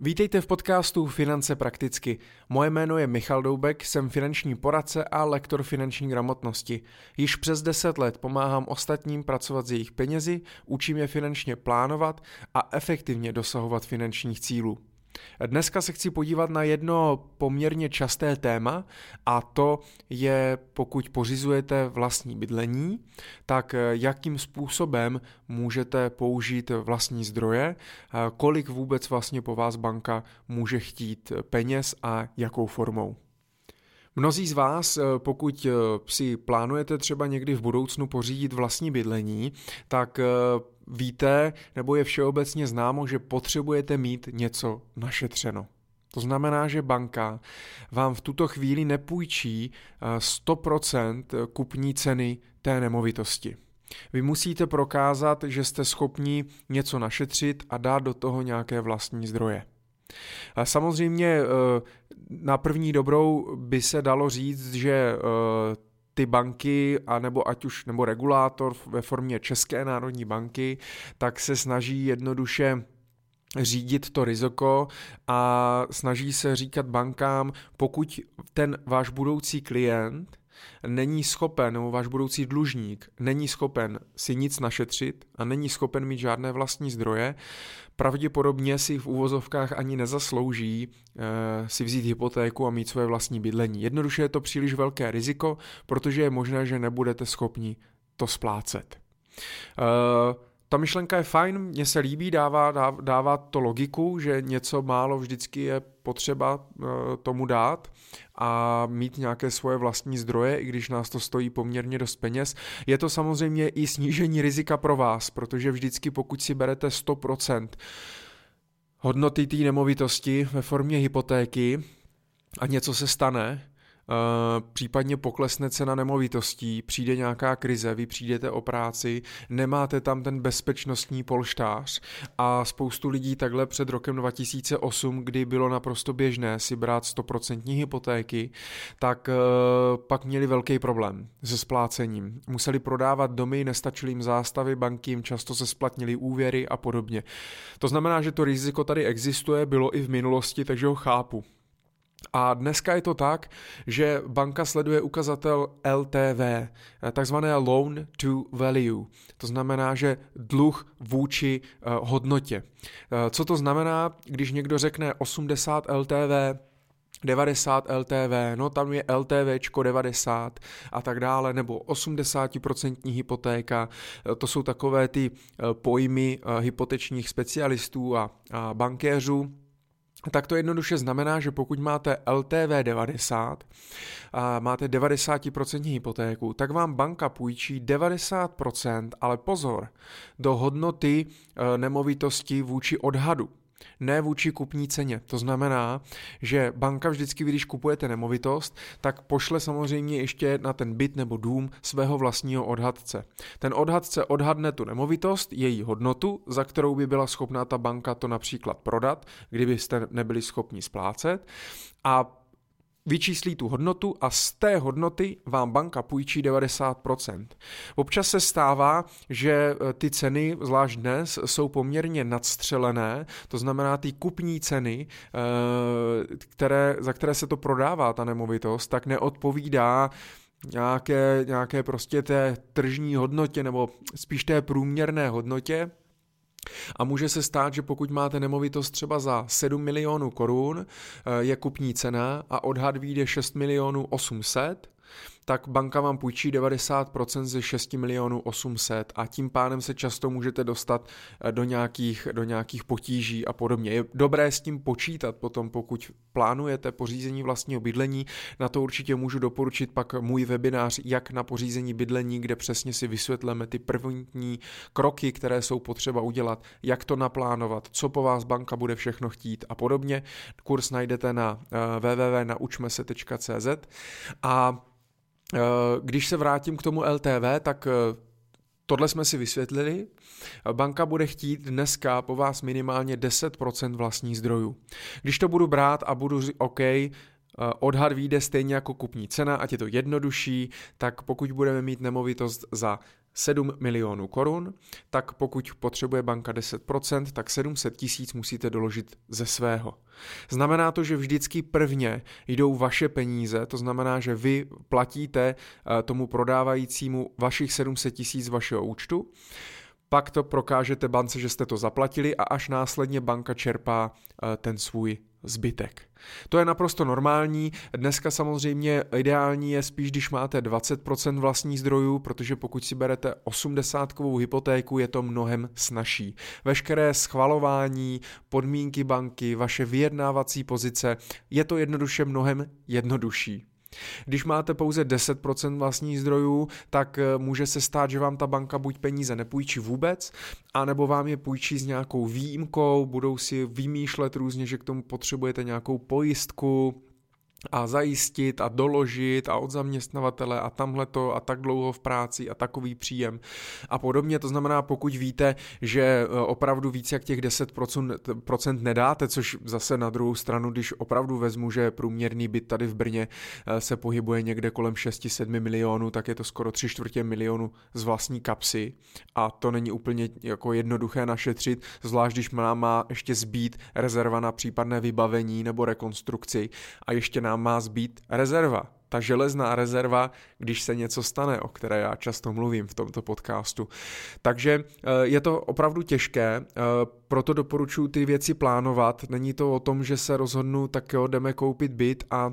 Vítejte v podcastu Finance prakticky. Moje jméno je Michal Doubek, jsem finanční poradce a lektor finanční gramotnosti. Již přes 10 let pomáhám ostatním pracovat s jejich penězi, učím je finančně plánovat a efektivně dosahovat finančních cílů. Dneska se chci podívat na jedno poměrně časté téma a to je, pokud pořizujete vlastní bydlení, tak jakým způsobem můžete použít vlastní zdroje, kolik vůbec vlastně po vás banka může chtít peněz a jakou formou. Mnozí z vás, pokud si plánujete třeba někdy v budoucnu pořídit vlastní bydlení, tak víte, nebo je všeobecně známo, že potřebujete mít něco našetřeno. To znamená, že banka vám v tuto chvíli nepůjčí 100% eh, kupní ceny té nemovitosti. Vy musíte prokázat, že jste schopni něco našetřit a dát do toho nějaké vlastní zdroje. Samozřejmě eh, na první dobrou by se dalo říct, že eh, ty banky, anebo ať už, nebo regulátor ve formě České národní banky, tak se snaží jednoduše řídit to riziko a snaží se říkat bankám, pokud ten váš budoucí klient není schopen, nebo váš budoucí dlužník není schopen si nic našetřit a není schopen mít žádné vlastní zdroje, pravděpodobně si v úvozovkách ani nezaslouží e, si vzít hypotéku a mít svoje vlastní bydlení. Jednoduše je to příliš velké riziko, protože je možné, že nebudete schopni to splácet. E, ta myšlenka je fajn, mně se líbí, dává, dává to logiku, že něco málo vždycky je potřeba eh, tomu dát a mít nějaké svoje vlastní zdroje, i když nás to stojí poměrně dost peněz. Je to samozřejmě i snížení rizika pro vás, protože vždycky pokud si berete 100% hodnoty té nemovitosti ve formě hypotéky a něco se stane, případně poklesne cena nemovitostí, přijde nějaká krize, vy přijdete o práci, nemáte tam ten bezpečnostní polštář a spoustu lidí takhle před rokem 2008, kdy bylo naprosto běžné si brát 100% hypotéky, tak uh, pak měli velký problém se splácením. Museli prodávat domy, nestačily jim zástavy, banky jim často se splatnili úvěry a podobně. To znamená, že to riziko tady existuje, bylo i v minulosti, takže ho chápu. A dneska je to tak, že banka sleduje ukazatel LTV, takzvané loan to value. To znamená, že dluh vůči uh, hodnotě. Uh, co to znamená, když někdo řekne 80 LTV, 90 LTV, no tam je LTVčko 90 a tak dále, nebo 80% hypotéka, eh, to jsou takové ty pojmy hypotečních specialistů a, a bankéřů, tak to jednoduše znamená, že pokud máte LTV 90 a máte 90% hypotéku, tak vám banka půjčí 90%, ale pozor, do hodnoty e, nemovitosti vůči odhadu ne vůči kupní ceně. To znamená, že banka vždycky, když kupujete nemovitost, tak pošle samozřejmě ještě na ten byt nebo dům svého vlastního odhadce. Ten odhadce odhadne tu nemovitost, její hodnotu, za kterou by byla schopná ta banka to například prodat, kdybyste nebyli schopni splácet a vyčíslí tu hodnotu a z té hodnoty vám banka půjčí 90%. Občas se stává, že e, ty ceny, zvlášť dnes, jsou poměrně nadstřelené, to znamená ty kupní ceny, e, které, za které se to prodává, ta nemovitost, tak neodpovídá nějaké, nějaké prostě té tržní hodnotě nebo spíš té průměrné hodnotě, a může se stát, že pokud máte nemovitost třeba za 7 milionů korun, eh, je kupní cena a odhad vyjde 6 milionů 800, tak banka vám půjčí 90% ze 6 milionů 800 a tím pádem se často můžete dostat eh, do nějakých, do nějakých potíží a podobně. Je dobré s tím počítat potom, pokud plánujete pořízení vlastního bydlení. Na to určitě můžu doporučit pak můj webinář, jak na pořízení bydlení, kde přesně si vysvětlíme ty první kroky, které jsou potřeba udělat, jak to naplánovat, co po vás banka bude všechno chtít a podobně. Kurs najdete na eh, www.naučmese.cz a když se vrátím k tomu LTV, tak eh, tohle jsme si vysvětlili. Banka bude chtít dneska po vás minimálně 10% vlastních zdrojů. Když to budu brát a budu říct, OK, eh, odhad vyjde stejně jako kupní cena, ať je to jednodušší, tak pokud budeme mít nemovitost za 7 milionů korun, tak pokud potřebuje banka 10%, tak 700 tisíc musíte doložit ze svého. Znamená to, že vždycky prvně jdou vaše peníze, to znamená, že vy platíte eh, tomu prodávajícímu vašich 700 tisíc vašeho účtu, pak to prokážete bance, že jste to zaplatili a až následně banka čerpá eh, ten svůj zbytek. To je naprosto normální. Dneska samozřejmě ideální je spíš, když máte 20% vlastních zdrojů, protože pokud si berete 80kovou hypotéku, je to mnohem snažší. Veškeré schvalování, podmínky banky, vaše vyjednávací pozice, je to jednoduše mnohem jednodušší. Když máte pouze 10% vlastních zdrojů, tak eh, může se stát, že vám ta banka buď peníze nepůjčí vůbec, anebo vám je půjčí s nějakou výjimkou, budou si vymýšlet různě, že k tomu potřebujete nějakou pojistku, a zajistit a doložit a od zaměstnavatele a tamhle to a tak dlouho v práci a takový příjem a podobně. To znamená, pokud víte, že e, opravdu víc jak těch 10% nedáte, což zase na druhou stranu, když opravdu vezmu, že průměrný byt tady v Brně e, se pohybuje někde kolem 6-7 milionů, tak je to skoro 3 čtvrtě milionu z vlastní kapsy a to není úplně jako jednoduché našetřit, zvlášť když má, má ještě zbít rezerva na případné vybavení nebo rekonstrukci a ještě nám má zbýt rezerva. Ta železná rezerva, když se něco stane, o které já často mluvím v tomto podcastu. Takže eh, je to opravdu těžké, eh, proto doporučuji ty věci plánovat. Není to o tom, že se rozhodnu, tak jo, jdeme koupit byt a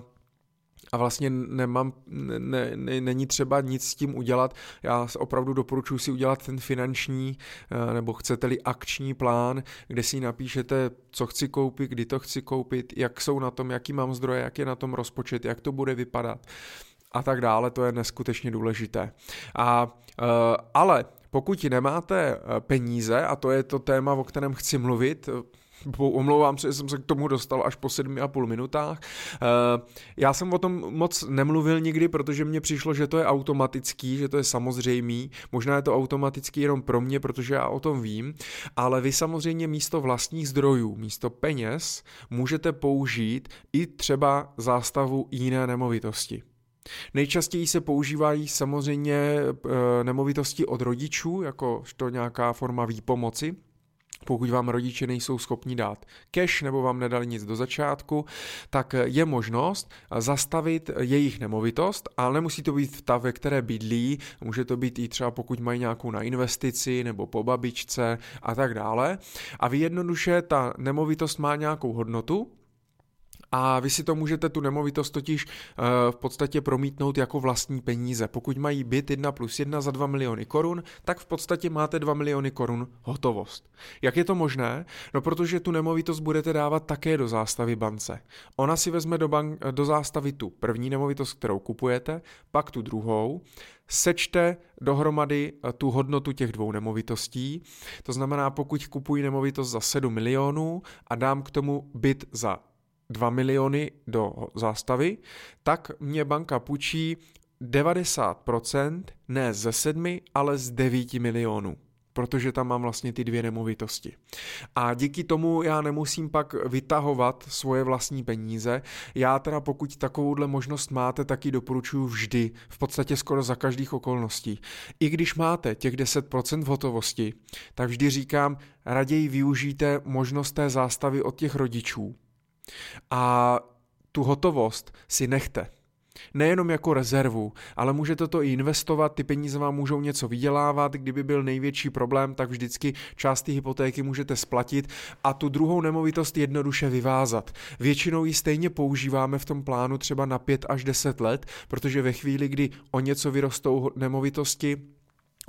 a vlastně nemám, ne, ne, není třeba nic s tím udělat. Já opravdu doporučuji si udělat ten finanční eh, nebo chcete-li akční plán, kde si napíšete, co chci koupit, kdy to chci koupit, jak jsou na tom, jaký mám zdroje, jak je na tom rozpočet, jak to bude vypadat a tak dále, to je neskutečně důležité. A, eh, ale pokud nemáte eh, peníze, a to je to téma, o kterém chci mluvit, omlouvám se, že jsem se k tomu dostal až po sedmi a půl minutách. Eh, já jsem o tom moc nemluvil nikdy, protože mně přišlo, že to je automatický, že to je samozřejmý. Možná je to automatický jenom pro mě, protože já o tom vím, ale vy samozřejmě místo vlastních zdrojů, místo peněz, můžete použít i třeba zástavu jiné nemovitosti. Nejčastěji se používají samozřejmě eh, nemovitosti od rodičů, jako to nějaká forma výpomoci, pokud vám rodiče nejsou schopni dát cash nebo vám nedali nic do začátku, tak je možnost zastavit jejich nemovitost, ale nemusí to být ta, ve které bydlí, může to být i třeba pokud mají nějakou na investici nebo po babičce a tak dále. A vy jednoduše ta nemovitost má nějakou hodnotu, a vy si to můžete tu nemovitost totiž uh, v podstatě promítnout jako vlastní peníze. Pokud mají byt 1 plus 1 za 2 miliony korun, tak v podstatě máte 2 miliony korun hotovost. Jak je to možné? No protože tu nemovitost budete dávat také do zástavy bance. Ona si vezme do, bank, do zástavy tu první nemovitost, kterou kupujete, pak tu druhou, sečte dohromady eh, tu hodnotu těch dvou nemovitostí. To znamená, pokud kupuji nemovitost za 7 milionů a dám k tomu byt za 2 miliony do zástavy, tak mě banka půjčí 90% ne ze 7, ale z 9 milionů protože tam mám vlastně ty dvě nemovitosti. A díky tomu já nemusím pak vytahovat svoje vlastní peníze. Já teda pokud takovouhle možnost máte, tak ji doporučuji vždy, v podstatě skoro za každých okolností. I když máte těch 10% v hotovosti, tak vždy říkám, raději využijte možnost té zástavy od těch rodičů, a tu hotovost si nechte. Nejenom jako rezervu, ale můžete to i investovat, ty peníze vám můžou něco vydělávat, kdyby byl největší problém, tak vždycky část té hypotéky můžete splatit a tu druhou nemovitost jednoduše vyvázat. Většinou ji stejně používáme v tom plánu třeba na 5 až 10 let, protože ve chvíli, kdy o něco vyrostou nemovitosti,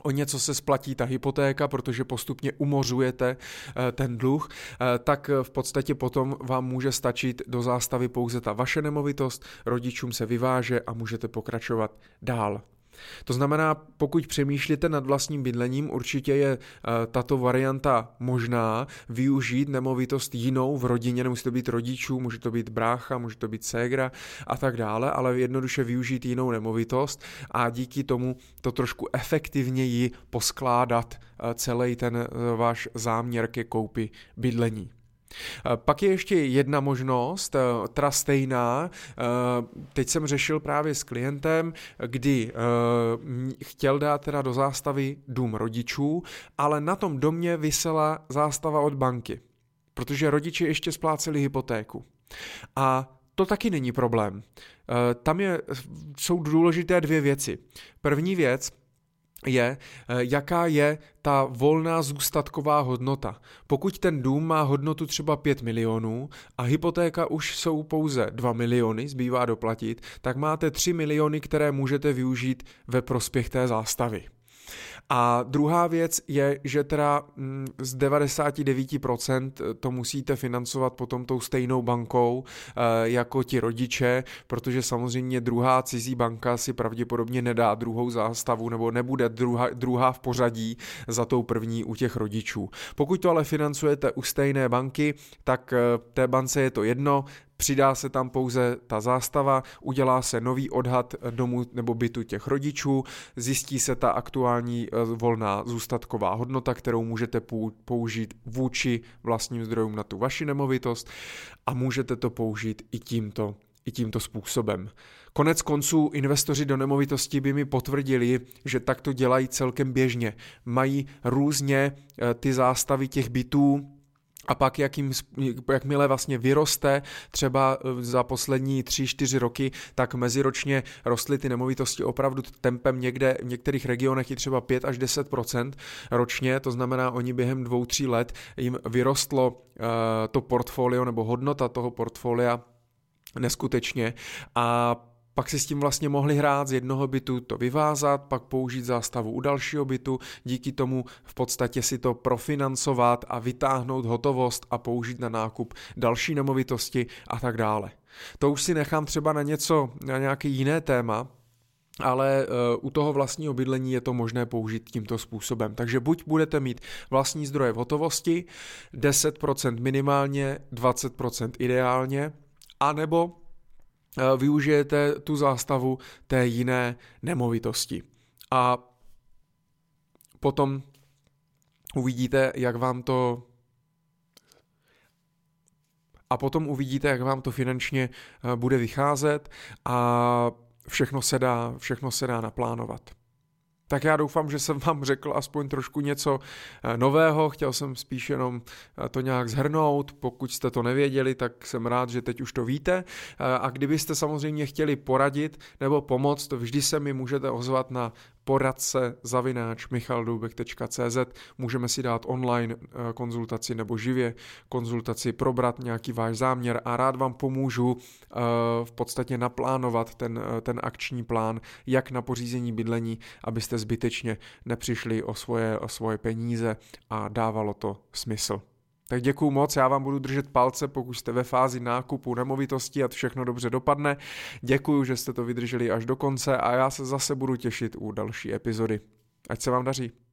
o něco se splatí ta hypotéka, protože postupně umořujete eh, ten dluh, eh, tak v podstatě potom vám může stačit do zástavy pouze ta vaše nemovitost, rodičům se vyváže a můžete pokračovat dál. To znamená, pokud přemýšlíte nad vlastním bydlením, určitě je eh, tato varianta možná využít nemovitost jinou v rodině, nemusí to být rodičů, může to být brácha, může to být ségra a tak dále, ale jednoduše využít jinou nemovitost a díky tomu to trošku efektivněji poskládat eh, celý ten eh, váš záměr ke koupi bydlení. Pak je ještě jedna možnost, teda stejná. Teď jsem řešil právě s klientem, kdy chtěl dát teda do zástavy dům rodičů, ale na tom domě vysela zástava od banky, protože rodiče ještě spláceli hypotéku. A to taky není problém. Tam je, jsou důležité dvě věci. První věc, je, eh, jaká je ta volná zůstatková hodnota. Pokud ten dům má hodnotu třeba 5 milionů a hypotéka už jsou pouze 2 miliony, zbývá doplatit, tak máte 3 miliony, které můžete využít ve prospěch té zástavy. A druhá věc je, že teda mm, z 99% to musíte financovat potom tou stejnou bankou eh, jako ti rodiče, protože samozřejmě druhá cizí banka si pravděpodobně nedá druhou zástavu nebo nebude druhá, druhá v pořadí za tou první u těch rodičů. Pokud to ale financujete u stejné banky, tak eh, té bance je to jedno, přidá se tam pouze ta zástava, udělá se nový odhad domu nebo bytu těch rodičů, zjistí se ta aktuální eh, volná zůstatková hodnota, kterou můžete použít vůči vlastním zdrojům na tu vaši nemovitost a můžete to použít i tímto, i tímto způsobem. Konec konců investoři do nemovitosti by mi potvrdili, že tak to dělají celkem běžně. Mají různě eh, ty zástavy těch bytů, a pak jakým, jakmile vlastně vyroste třeba e, za poslední 3-4 roky, tak meziročně rostly ty nemovitosti opravdu tempem někde v některých regionech i třeba 5 až 10% ročně, to znamená oni během dvou, tří let jim vyrostlo uh, to portfolio nebo hodnota toho portfolia neskutečně. A pak si s tím vlastně mohli hrát z jednoho bytu, to vyvázat, pak použít zástavu u dalšího bytu, díky tomu v podstatě si to profinancovat a vytáhnout hotovost a použít na nákup další nemovitosti a tak dále. To už si nechám třeba na něco, na nějaké jiné téma, ale uh, u toho vlastního bydlení je to možné použít tímto způsobem. Takže buď budete mít vlastní zdroje v hotovosti, 10% minimálně, 20% ideálně, anebo využijete tu zástavu té jiné nemovitosti. A potom uvidíte, jak vám to a potom uvidíte, jak vám to finančně eh, bude vycházet a všechno se dá, všechno se dá naplánovat. Tak já doufám, že jsem vám řekl aspoň trošku něco eh, nového, chtěl jsem spíš jenom eh, to nějak zhrnout, pokud jste to nevěděli, tak jsem rád, že teď už to víte. Eh, a kdybyste samozřejmě chtěli poradit nebo pomoct, vždy se mi můžete ozvat na poradce zavináč michaldubek.cz můžeme si dát online eh, konzultaci nebo živě konzultaci, probrat nějaký váš záměr a rád vám pomůžu eh, v podstatě naplánovat ten, eh, ten akční plán, jak na pořízení bydlení, abyste zbytečně nepřišli o svoje, o svoje peníze a dávalo to smysl. Tak děkuju moc, já vám budu držet palce, pokud jste ve fázi nákupu nemovitosti a všechno dobře dopadne. Děkuju, že jste to vydrželi až do konce a já se zase budu těšit u další epizody. Ať se vám daří.